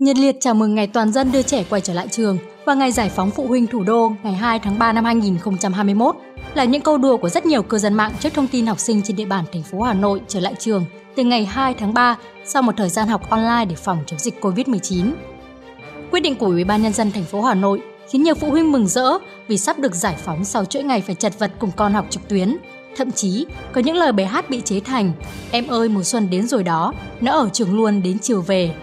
Nhiệt liệt chào mừng ngày toàn dân đưa trẻ quay trở lại trường và ngày giải phóng phụ huynh thủ đô ngày 2 tháng 3 năm 2021 là những câu đùa của rất nhiều cư dân mạng trước thông tin học sinh trên địa bàn thành phố Hà Nội trở lại trường từ ngày 2 tháng 3 sau một thời gian học online để phòng chống dịch Covid-19. Quyết định của Ủy ban nhân dân thành phố Hà Nội khiến nhiều phụ huynh mừng rỡ vì sắp được giải phóng sau chuỗi ngày phải chật vật cùng con học trực tuyến. Thậm chí, có những lời bài hát bị chế thành Em ơi mùa xuân đến rồi đó, nó ở trường luôn đến chiều về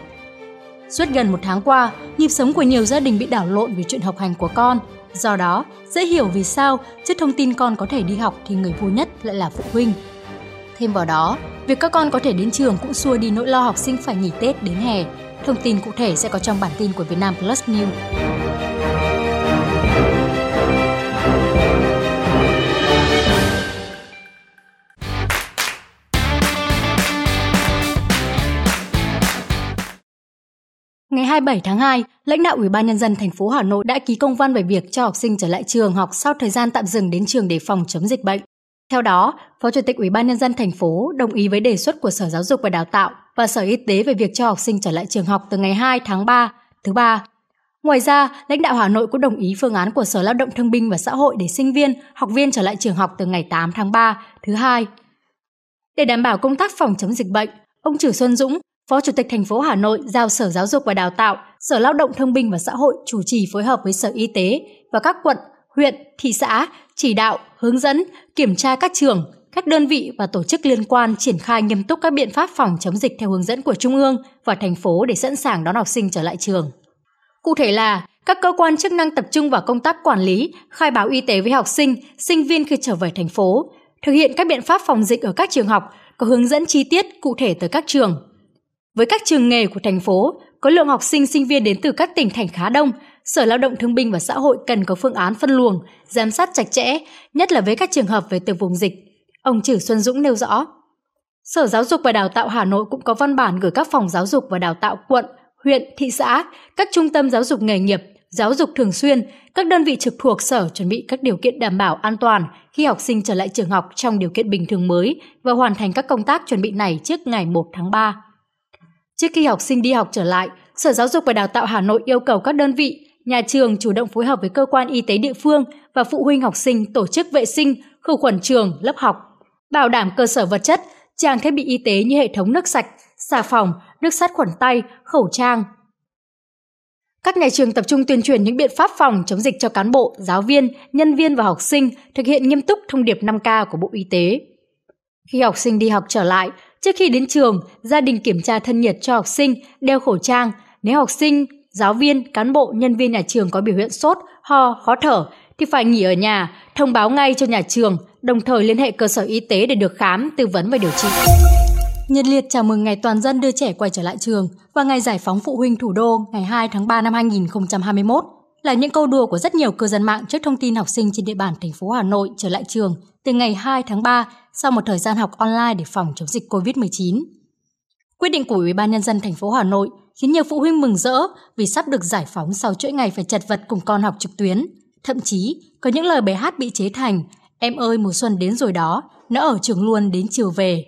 Suốt gần một tháng qua, nhịp sống của nhiều gia đình bị đảo lộn vì chuyện học hành của con. Do đó, dễ hiểu vì sao trước thông tin con có thể đi học thì người vui nhất lại là phụ huynh. Thêm vào đó, việc các con có thể đến trường cũng xua đi nỗi lo học sinh phải nghỉ Tết đến hè. Thông tin cụ thể sẽ có trong bản tin của Vietnam Plus News. Ngày 27 tháng 2, lãnh đạo Ủy ban nhân dân thành phố Hà Nội đã ký công văn về việc cho học sinh trở lại trường học sau thời gian tạm dừng đến trường để phòng chống dịch bệnh. Theo đó, Phó Chủ tịch Ủy ban nhân dân thành phố đồng ý với đề xuất của Sở Giáo dục và Đào tạo và Sở Y tế về việc cho học sinh trở lại trường học từ ngày 2 tháng 3, thứ ba. Ngoài ra, lãnh đạo Hà Nội cũng đồng ý phương án của Sở Lao động Thương binh và Xã hội để sinh viên, học viên trở lại trường học từ ngày 8 tháng 3, thứ hai. Để đảm bảo công tác phòng chống dịch bệnh, ông Trử Xuân Dũng, Phó Chủ tịch thành phố Hà Nội giao Sở Giáo dục và Đào tạo, Sở Lao động Thương binh và Xã hội chủ trì phối hợp với Sở Y tế và các quận, huyện, thị xã chỉ đạo, hướng dẫn, kiểm tra các trường, các đơn vị và tổ chức liên quan triển khai nghiêm túc các biện pháp phòng chống dịch theo hướng dẫn của Trung ương và thành phố để sẵn sàng đón học sinh trở lại trường. Cụ thể là các cơ quan chức năng tập trung vào công tác quản lý, khai báo y tế với học sinh, sinh viên khi trở về thành phố, thực hiện các biện pháp phòng dịch ở các trường học, có hướng dẫn chi tiết cụ thể tới các trường, với các trường nghề của thành phố, có lượng học sinh sinh viên đến từ các tỉnh thành khá đông, Sở Lao động Thương binh và Xã hội cần có phương án phân luồng, giám sát chặt chẽ, nhất là với các trường hợp về từ vùng dịch. Ông Trử Xuân Dũng nêu rõ. Sở Giáo dục và Đào tạo Hà Nội cũng có văn bản gửi các phòng giáo dục và đào tạo quận, huyện, thị xã, các trung tâm giáo dục nghề nghiệp, giáo dục thường xuyên, các đơn vị trực thuộc sở chuẩn bị các điều kiện đảm bảo an toàn khi học sinh trở lại trường học trong điều kiện bình thường mới và hoàn thành các công tác chuẩn bị này trước ngày 1 tháng 3. Trước khi học sinh đi học trở lại, Sở Giáo dục và Đào tạo Hà Nội yêu cầu các đơn vị, nhà trường chủ động phối hợp với cơ quan y tế địa phương và phụ huynh học sinh tổ chức vệ sinh, khử khuẩn trường, lớp học, bảo đảm cơ sở vật chất, trang thiết bị y tế như hệ thống nước sạch, xà phòng, nước sát khuẩn tay, khẩu trang. Các nhà trường tập trung tuyên truyền những biện pháp phòng chống dịch cho cán bộ, giáo viên, nhân viên và học sinh, thực hiện nghiêm túc thông điệp 5K của Bộ Y tế. Khi học sinh đi học trở lại, Trước khi đến trường, gia đình kiểm tra thân nhiệt cho học sinh, đeo khẩu trang. Nếu học sinh, giáo viên, cán bộ, nhân viên nhà trường có biểu hiện sốt, ho, khó thở thì phải nghỉ ở nhà, thông báo ngay cho nhà trường, đồng thời liên hệ cơ sở y tế để được khám, tư vấn và điều trị. Nhiệt liệt chào mừng ngày toàn dân đưa trẻ quay trở lại trường và ngày giải phóng phụ huynh thủ đô ngày 2 tháng 3 năm 2021 là những câu đùa của rất nhiều cư dân mạng trước thông tin học sinh trên địa bàn thành phố Hà Nội trở lại trường từ ngày 2 tháng 3 sau một thời gian học online để phòng chống dịch COVID-19. Quyết định của Ủy ban nhân dân thành phố Hà Nội khiến nhiều phụ huynh mừng rỡ vì sắp được giải phóng sau chuỗi ngày phải chật vật cùng con học trực tuyến. Thậm chí, có những lời bài hát bị chế thành Em ơi mùa xuân đến rồi đó, nó ở trường luôn đến chiều về.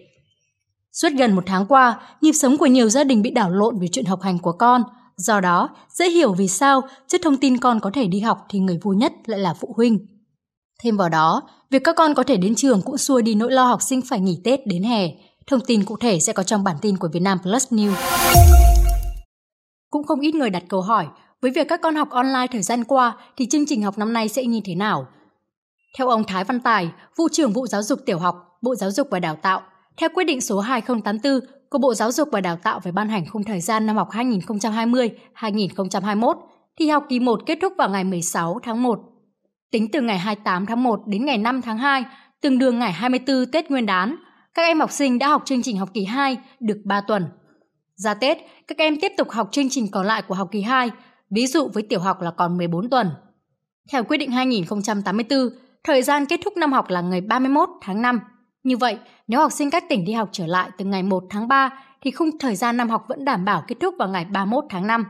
Suốt gần một tháng qua, nhịp sống của nhiều gia đình bị đảo lộn vì chuyện học hành của con. Do đó, dễ hiểu vì sao trước thông tin con có thể đi học thì người vui nhất lại là phụ huynh. Thêm vào đó, việc các con có thể đến trường cũng xua đi nỗi lo học sinh phải nghỉ Tết đến hè. Thông tin cụ thể sẽ có trong bản tin của Vietnam Plus News. Cũng không ít người đặt câu hỏi, với việc các con học online thời gian qua thì chương trình học năm nay sẽ như thế nào? Theo ông Thái Văn Tài, vụ trưởng vụ giáo dục tiểu học, Bộ Giáo dục và Đào tạo, theo quyết định số 2084 của Bộ Giáo dục và Đào tạo về ban hành khung thời gian năm học 2020-2021, thì học kỳ 1 kết thúc vào ngày 16 tháng 1 Tính từ ngày 28 tháng 1 đến ngày 5 tháng 2, tương đương ngày 24 Tết Nguyên đán, các em học sinh đã học chương trình học kỳ 2 được 3 tuần. Ra Tết, các em tiếp tục học chương trình còn lại của học kỳ 2, ví dụ với tiểu học là còn 14 tuần. Theo quyết định 2084, thời gian kết thúc năm học là ngày 31 tháng 5. Như vậy, nếu học sinh các tỉnh đi học trở lại từ ngày 1 tháng 3 thì khung thời gian năm học vẫn đảm bảo kết thúc vào ngày 31 tháng 5.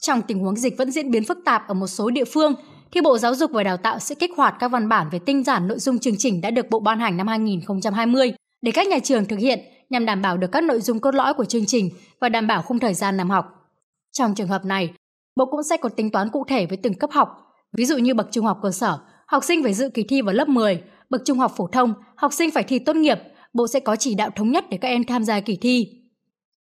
Trong tình huống dịch vẫn diễn biến phức tạp ở một số địa phương thì Bộ Giáo dục và Đào tạo sẽ kích hoạt các văn bản về tinh giản nội dung chương trình đã được Bộ ban hành năm 2020 để các nhà trường thực hiện nhằm đảm bảo được các nội dung cốt lõi của chương trình và đảm bảo khung thời gian năm học. Trong trường hợp này, Bộ cũng sẽ có tính toán cụ thể với từng cấp học. Ví dụ như bậc trung học cơ sở, học sinh phải dự kỳ thi vào lớp 10, bậc trung học phổ thông, học sinh phải thi tốt nghiệp, Bộ sẽ có chỉ đạo thống nhất để các em tham gia kỳ thi.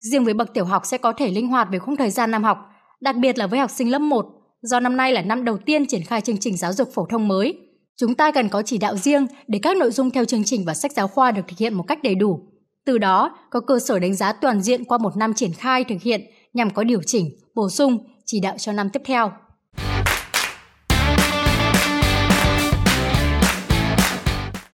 Riêng với bậc tiểu học sẽ có thể linh hoạt về khung thời gian năm học, đặc biệt là với học sinh lớp 1, do năm nay là năm đầu tiên triển khai chương trình giáo dục phổ thông mới. Chúng ta cần có chỉ đạo riêng để các nội dung theo chương trình và sách giáo khoa được thực hiện một cách đầy đủ. Từ đó, có cơ sở đánh giá toàn diện qua một năm triển khai thực hiện nhằm có điều chỉnh, bổ sung, chỉ đạo cho năm tiếp theo.